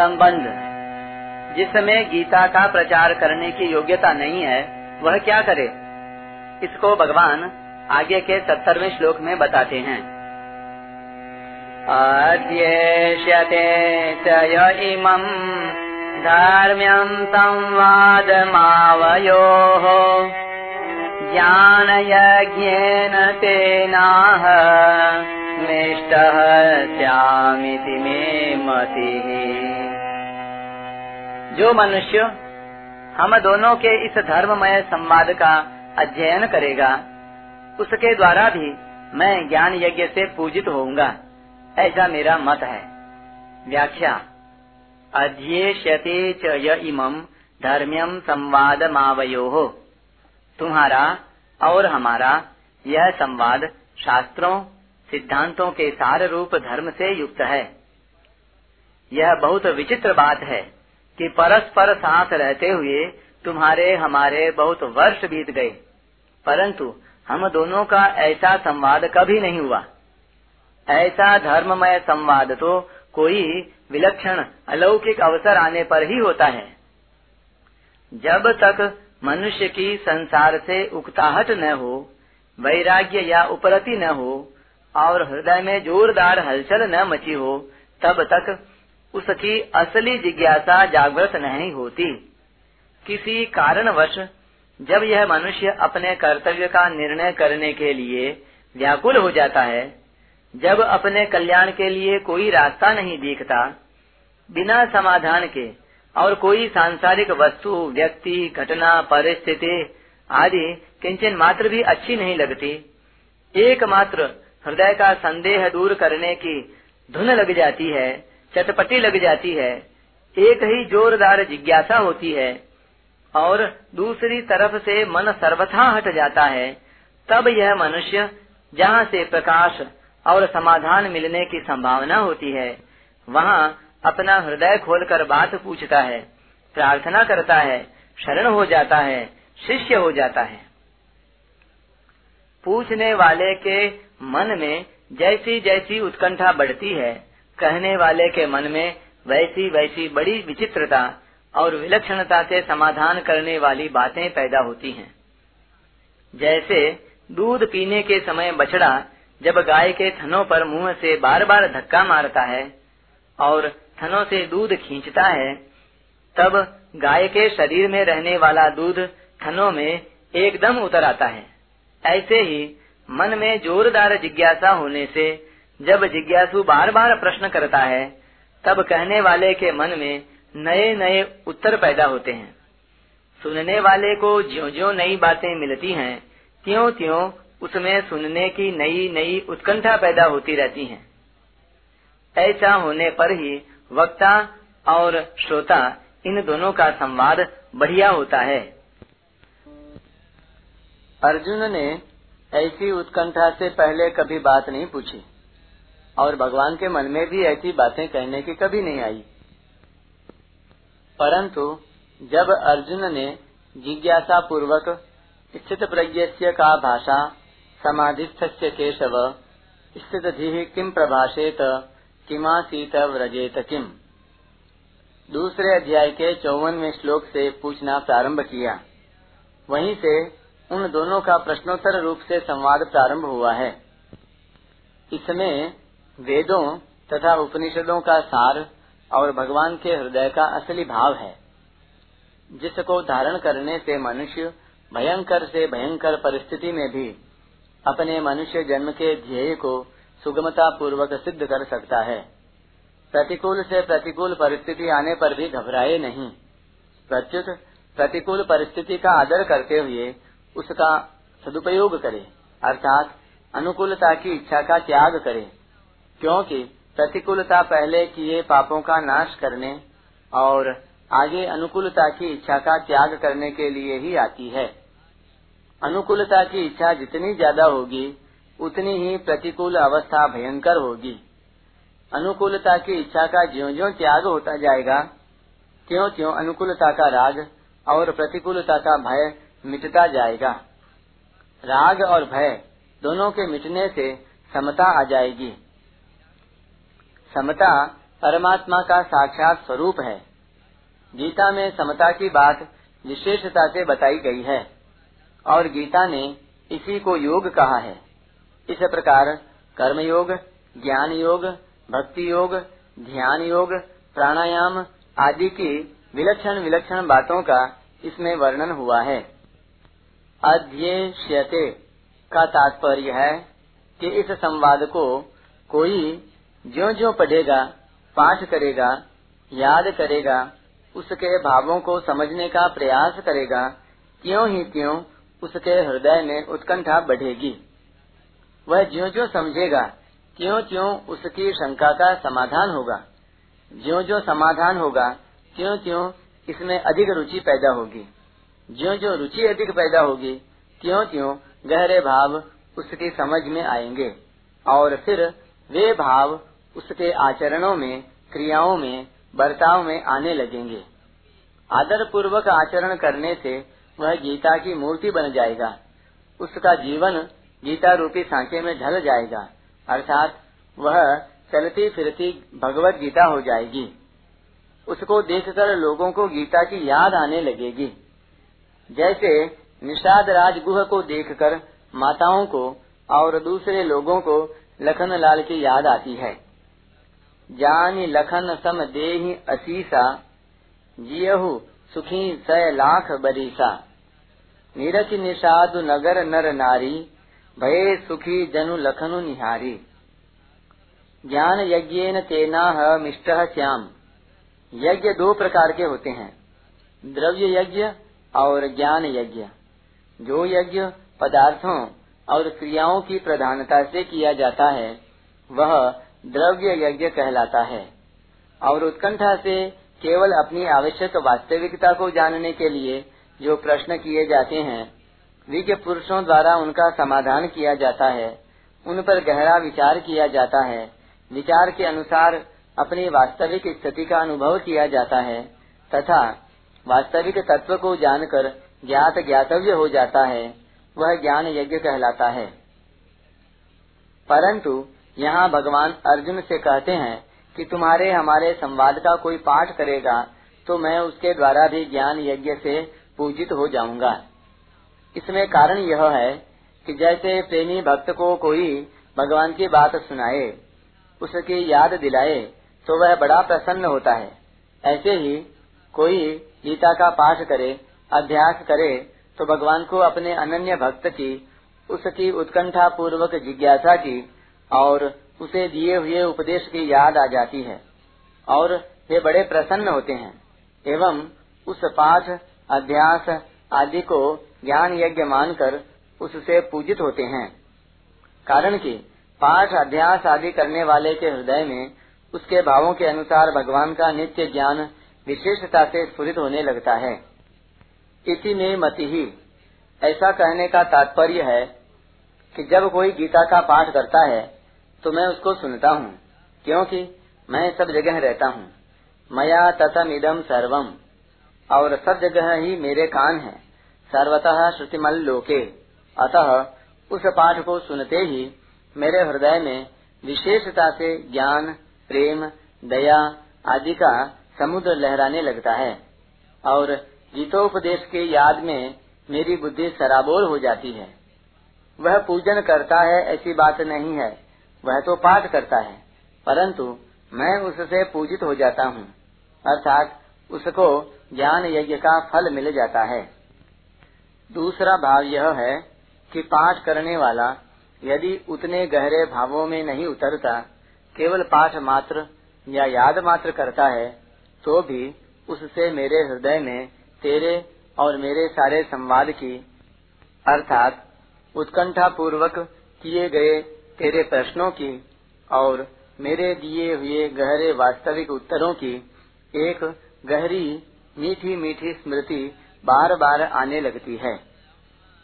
संबंध। जिसमें गीता का प्रचार करने की योग्यता नहीं है, वह क्या करे? इसको भगवान आगे के सत्तरवें श्लोक में बताते हैं। अध्येष्यते च य इमम् धर्म्यम् संवादमावयोः ज्ञानयज्ञेन तेनाह मिष्टः स्यामिति मे मतिः। जो मनुष्य हम दोनों के इस धर्ममय संवाद का अध्ययन करेगा, उसके द्वारा भी मैं ज्ञान यज्ञ से पूजित होऊँगा। ऐसा मेरा मत है। व्याख्या, अध्येष्यते च य इमं धर्म्यम संवाद मावयो हो तुम्हारा और हमारा यह संवाद शास्त्रों, सिद्धांतों के सार रूप धर्म से युक्त है। यह बहुत विचित्र बात है। कि परस्पर साथ रहते हुए तुम्हारे, हमारे बहुत वर्ष बीत गए। परंतु हम दोनों का ऐसा संवाद कभी नहीं हुआ। ऐसा धर्ममय संवाद तो कोई विलक्षण अलौकिक अवसर आने पर ही होता है। जब तक मनुष्य की संसार से उकताहट न हो, वैराग्य या उपरति न हो, और हृदय में जोरदार हलचल न मची हो, तब तक उसकी असली जिज्ञासा जागृत नहीं होती। किसी कारणवश जब यह मनुष्य अपने कर्तव्य का निर्णय करने के लिए व्याकुल हो जाता है, जब अपने कल्याण के लिए कोई रास्ता नहीं दिखता, बिना समाधान के और कोई सांसारिक वस्तु, व्यक्ति, घटना, परिस्थिति आदि किंचन मात्र भी अच्छी नहीं लगती। एकमात्र हृदय का संदेह दूर करने की धुन लग जाती है चटपटी लग जाती है। एक ही जोरदार जिज्ञासा होती है और दूसरी तरफ़ से मन सर्वथा हट जाता है। तब यह मनुष्य जहाँ से प्रकाश और समाधान मिलने की संभावना होती है, वहाँ अपना हृदय खोलकर बात पूछता है, प्रार्थना करता है, शरण हो जाता है, शिष्य हो जाता है। पूछने वाले के मन में जैसी जैसी उत्कंठा बढ़ती है कहने वाले के मन में वैसी वैसी बड़ी विचित्रता और विलक्षणता से समाधान करने वाली बातें पैदा होती हैं। जैसे दूध पीने के समय बछड़ा जब गाय के थनों पर मुँह से बार बार धक्का मारता है और थनों से दूध खींचता है, तब गाय के शरीर में रहने वाला दूध थनों में एकदम उतर आता है। ऐसे ही मन में जोरदार जिज्ञासा होने से जब जिज्ञासु बार बार प्रश्न करता है, तब कहने वाले के मन में नए नए उत्तर पैदा होते हैं। सुनने वाले को ज्यो ज्यो नई बातें मिलती हैं त्यों त्यों उसमें सुनने की नई नई उत्कंठा पैदा होती रहती हैं। ऐसा होने पर ही वक्ता और श्रोता, इन दोनों का संवाद बढ़िया होता है। अर्जुन ने ऐसी उत्कंठा से पहले कभी बात नहीं पूछी। और भगवान के मन में भी ऐसी बातें कहने की कभी नहीं आई। परंतु जब अर्जुन ने जिज्ञासा पूर्वक स्थित प्रज्ञ का भाषा समाधिस्थ केशव स्थित किम प्रभाषेत, किमासीत व्रजेत किम दूसरे अध्याय के चौवनवे श्लोक से पूछना प्रारंभ किया। वहीं से उन दोनों का प्रश्नोत्तर रूप से संवाद प्रारंभ हुआ है। इसमें वेदों तथा उपनिषदों का सार और भगवान के हृदय का असली भाव है। जिसको धारण करने से मनुष्य भयंकर से भयंकर परिस्थिति में भी अपने मनुष्य जन्म के ध्येय को सुगमता पूर्वक सिद्ध कर सकता है। प्रतिकूल से प्रतिकूल परिस्थिति आने पर भी घबराए नहीं। प्रत्युत प्रतिकूल परिस्थिति का आदर करते हुए उसका सदुपयोग करे, अर्थात अनुकूलता की इच्छा का त्याग करे। क्योंकि प्रतिकूलता पहले किए पापों का नाश करने और आगे अनुकूलता की इच्छा का त्याग करने के लिए ही आती है। अनुकूलता की इच्छा जितनी ज़्यादा होगी, उतनी ही प्रतिकूल अवस्था भयंकर होगी। अनुकूलता की इच्छा का ज्यो ज्यो त्याग होता जाएगा त्यों त्यों अनुकूलता का राग और प्रतिकूलता का भय मिटता जाएगा। राग और भय दोनों के मिटने से समता आ जाएगी। समता परमात्मा का साक्षात स्वरूप है। गीता में समता की बात विशेषता से बताई गई है और गीता ने इसी को योग कहा है। इस प्रकार कर्म योग ज्ञान योग भक्ति योग ध्यान योग प्राणायाम आदि की विलक्षण विलक्षण बातों का इसमें वर्णन हुआ है। अध्येष्यते का तात्पर्य है कि इस संवाद को कोई ज्यो जो पढ़ेगा, पाठ करेगा, याद करेगा, उसके भावों को समझने का प्रयास करेगा, क्यों ही क्यों उसके हृदय में उत्कंठा बढ़ेगी। वह ज्यो ज्यो समझेगा क्यों क्यों उसकी शंका का समाधान होगा। ज्यो ज्यो समाधान होगा क्यों क्यों इसमें अधिक रुचि पैदा होगी। ज्यो ज्यो रुचि अधिक पैदा होगी क्यों क्यों गहरे भाव उसकी समझ में आएँगे। और फिर वे भाव उसके आचरणों में, क्रियाओं में, बर्ताव में आने लगेंगे। आदर पूर्वक आचरण करने से वह गीता की मूर्ति बन जाएगा। उसका जीवन गीता रूपी सांचे में ढल जाएगा। अर्थात वह चलती फिरती भगवत गीता हो जाएगी। उसको देखकर लोगों को गीता की याद आने लगेगी। जैसे निषाद राजगुह को देखकर माताओं को और दूसरे लोगों को लखन लाल की याद आती है। जानी लखन सम देही असीसा, जियहु सुखी सय लाख बरीसा। नीरच निषाद नगर नर नारी, भये सुखी जनु लखनु निहारी। ज्ञान यज्ञ तेना मिष्ट श्याम। यज्ञ दो प्रकार के होते हैं, द्रव्य यज्ञ और ज्ञान यज्ञ। जो यज्ञ पदार्थों और क्रियाओं की प्रधानता से किया जाता है, वह द्रव्य यज्ञ कहलाता है और उत्कंठा से केवल अपनी आवश्यक वास्तविकता को जानने के लिए जो प्रश्न किए जाते हैं, विज्ञ पुरुषों द्वारा उनका समाधान किया जाता है, उन पर गहरा विचार किया जाता है, विचार के अनुसार अपनी वास्तविक स्थिति का अनुभव किया जाता है, तथा वास्तविक तत्व को जानकर ज्ञात ज्ञातव्य हो जाता है, वह ज्ञान यज्ञ कहलाता है। परंतु यहाँ भगवान अर्जुन से कहते हैं कि तुम्हारे हमारे संवाद का कोई पाठ करेगा तो मैं उसके द्वारा भी ज्ञान यज्ञ से पूजित हो जाऊँगा। इसमें कारण यह है कि जैसे प्रेमी भक्त को कोई भगवान की बात सुनाए, उसकी याद दिलाए तो वह बड़ा प्रसन्न होता है। ऐसे ही कोई गीता का पाठ करे, अभ्यास करे तो भगवान को अपने अनन्य भक्त की, उसकी उत्कंठा पूर्वक जिज्ञासा की और उसे दिए हुए उपदेश की याद आ जाती है और वे बड़े प्रसन्न होते हैं। एवं उस पाठ, अध्यास आदि को ज्ञान यज्ञ मानकर उससे पूजित होते हैं। कारण कि पाठ, अध्यास आदि करने वाले के हृदय में उसके भावों के अनुसार भगवान का नित्य ज्ञान विशेषता से स्फुरित होने लगता है। इसी में मति ही। ऐसा कहने का तात्पर्य है कि जब कोई गीता का पाठ करता है तो मैं उसको सुनता हूँ, क्योंकि मैं सब जगह रहता हूँ। मया तथम इदम सर्वम। और सब जगह ही मेरे कान है। सर्वतः श्रुतिमल लोके। अतः उस पाठ को सुनते ही मेरे हृदय में विशेषता से ज्ञान, प्रेम, दया आदि का समुद्र लहराने लगता है। और गीतोपदेश के याद में मेरी बुद्धि सराबोर हो जाती है। वह पूजन करता है ऐसी बात नहीं है। वह तो पाठ करता है, परंतु मैं उससे पूजित हो जाता हूँ, अर्थात उसको ज्ञान यज्ञ का फल मिल जाता है। दूसरा भाव यह है कि पाठ करने वाला यदि उतने गहरे भावों में नहीं उतरता, केवल पाठ मात्र या याद मात्र करता है तो भी उससे मेरे हृदय में तेरे और मेरे सारे संवाद की, अर्थात उत्कंठा पूर्वक किए गए तेरे प्रश्नों की और मेरे दिए हुए गहरे वास्तविक उत्तरों की एक गहरी, मीठी मीठी स्मृति बार बार आने लगती है।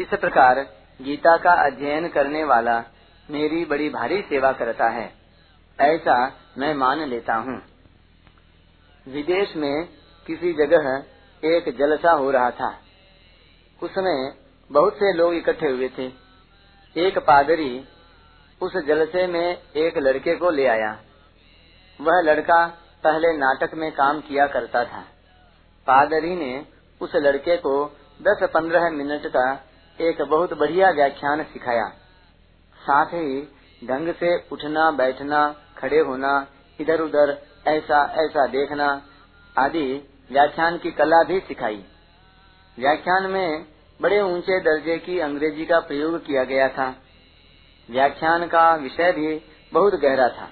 इस प्रकार गीता का अध्ययन करने वाला मेरी बड़ी भारी सेवा करता है। ऐसा मैं मान लेता हूँ। विदेश में किसी जगह एक जलसा हो रहा था। उसमें बहुत से लोग इकट्ठे हुए थे। एक पादरी उस जलसे में एक लड़के को ले आया। वह लड़का पहले नाटक में काम किया करता था। पादरी ने उस लड़के को दस पंद्रह मिनट का एक बहुत बढ़िया व्याख्यान सिखाया। साथ ही ढंग से उठना, बैठना, खड़े होना इधर उधर ऐसा ऐसा देखना आदि व्याख्यान की कला भी सिखाई। व्याख्यान में बड़े ऊँचे दर्जे की अंग्रेज़ी का प्रयोग किया गया था। व्याख्यान का विषय भी बहुत गहरा था।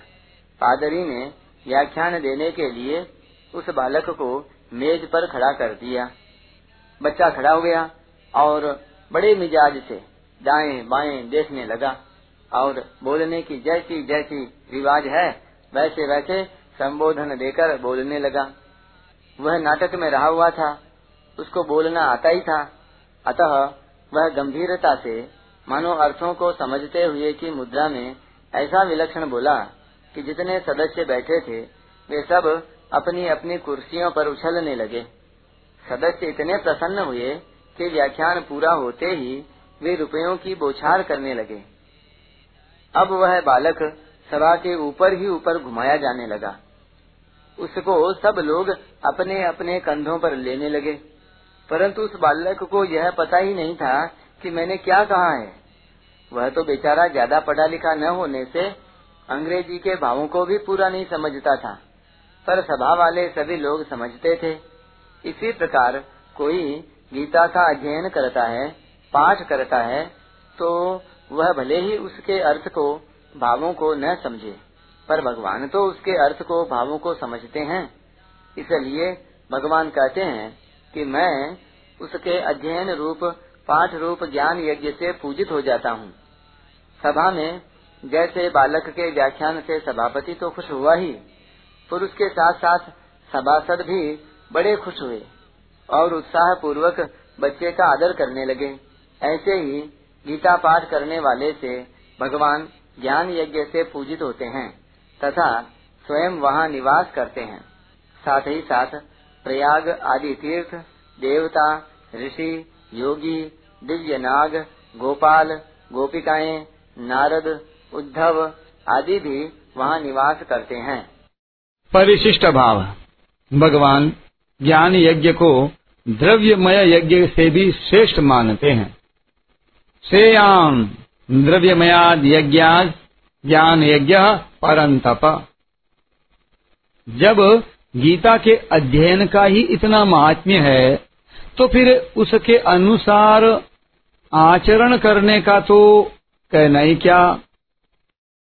पादरी ने व्याख्यान देने के लिए उस बालक को मेज पर खड़ा कर दिया। बच्चा खड़ा हो गया और बड़े मिजाज से दाएँ बाएँ देखने लगा और बोलने की जैसी जैसी रिवाज है, वैसे वैसे संबोधन देकर बोलने लगा। वह नाटक में रहा हुआ था, उसको बोलना आता ही था। अतः वह गंभीरता से मानो अर्थों को समझते हुए की मुद्रा में ऐसा विलक्षण बोला कि जितने सदस्य बैठे थे, वे सब अपनी अपनी कुर्सियों पर उछलने लगे। सदस्य इतने प्रसन्न हुए कि व्याख्यान पूरा होते ही वे रुपयों की बोछार करने लगे। अब वह बालक सभा के ऊपर ही ऊपर घुमाया जाने लगा। उसको सब लोग अपने अपने कंधों पर लेने लगे, परंतु उस बालक को यह पता ही नहीं था कि मैंने क्या कहा है? वह तो बेचारा ज़्यादा पढ़ा लिखा न होने से अंग्रेज़ी के भावों को भी पूरा नहीं समझता था। पर सभा वाले सभी लोग समझते थे। इसी प्रकार कोई गीता का अध्ययन करता है, पाठ करता है तो वह भले ही उसके अर्थ को, भावों को न समझे, पर भगवान तो उसके अर्थ को, भावों को समझते हैं। इसलिए भगवान कहते हैं कि मैं उसके अध्ययन रूप पाठ रूप ज्ञान यज्ञ से पूजित हो जाता हूँ। सभा में जैसे बालक के व्याख्यान से सभापति तो खुश हुआ ही पुरुष के साथ साथ सभासद भी बड़े खुश हुए और उत्साह पूर्वक बच्चे का आदर करने लगे। ऐसे ही गीता पाठ करने वाले से भगवान ज्ञान यज्ञ से पूजित होते हैं तथा स्वयं वहाँ निवास करते हैं। साथ ही साथ प्रयाग आदि तीर्थ देवता, ऋषि योगी, दिव्य नाग, गोपाल, गोपिकाएँ, नारद, उद्धव आदि भी वहाँ निवास करते हैं। परिशिष्ट भाव। भगवान ज्ञान यज्ञ को द्रव्यमय यज्ञ से भी श्रेष्ठ मानते हैं। श्रेयाम द्रव्यमयाद यज्ञाद ज्ञान यज्ञ परंतप। जब गीता के अध्ययन का ही इतना महात्म्य है तो फिर उसके अनुसार आचरण करने का तो कहना ही क्या?